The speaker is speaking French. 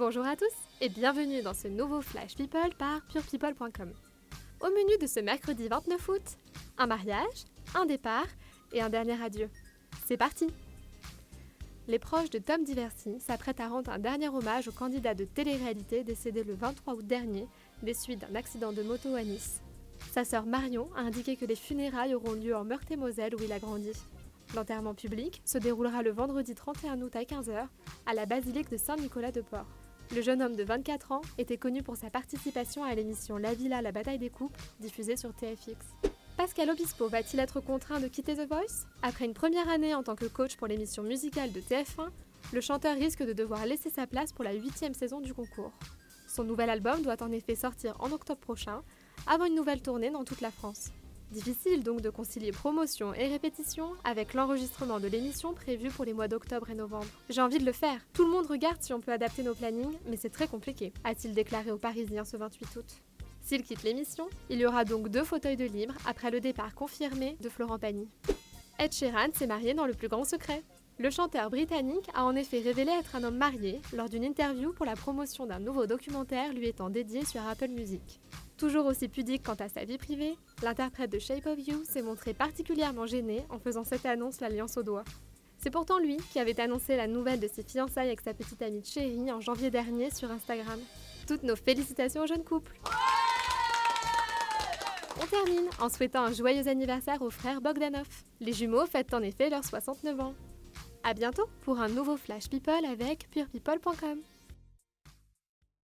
Bonjour à tous et bienvenue dans ce nouveau Flash People par purepeople.com. Au menu de ce mercredi 29 août, un mariage, un départ et un dernier adieu. C'est parti Les proches de Tom Diversi s'apprêtent à rendre un dernier hommage au candidat de télé-réalité décédé le 23 août dernier des suites d'un accident de moto à Nice. Sa sœur Marion a indiqué que les funérailles auront lieu en Meurthe-et-Moselle où il a grandi. L'enterrement public se déroulera le vendredi 31 août à 15h à la basilique de Saint-Nicolas-de-Port. Le jeune homme de 24 ans était connu pour sa participation à l'émission La Villa, la bataille des couples, diffusée sur TFX. Pascal Obispo va-t-il être contraint de quitter The Voice? Après une première année en tant que coach pour l'émission musicale de TF1, le chanteur risque de devoir laisser sa place pour la huitième saison du concours. Son nouvel album doit en effet sortir en octobre prochain, avant une nouvelle tournée dans toute la France. Difficile donc de concilier promotion et répétition avec l'enregistrement de l'émission prévue pour les mois d'octobre et novembre. J'ai envie de le faire. Tout le monde regarde si on peut adapter nos plannings, mais c'est très compliqué, a-t-il déclaré aux Parisiens ce 28 août. S'il quitte l'émission, il y aura donc deux fauteuils de libre après le départ confirmé de Florent Pagny. Ed Sheeran s'est marié dans le plus grand secret. Le chanteur britannique a en effet révélé être un homme marié lors d'une interview pour la promotion d'un nouveau documentaire lui étant dédié sur Apple Music. Toujours aussi pudique quant à sa vie privée, l'interprète de Shape of You s'est montré particulièrement gêné en faisant cette annonce l'alliance au doigt. C'est pourtant lui qui avait annoncé la nouvelle de ses fiançailles avec sa petite amie Chérie en janvier dernier sur Instagram. Toutes nos félicitations au jeune couple On termine en souhaitant un joyeux anniversaire aux frères Bogdanov. Les jumeaux fêtent en effet leurs 69 ans. A bientôt pour un nouveau Flash People avec purepeople.com.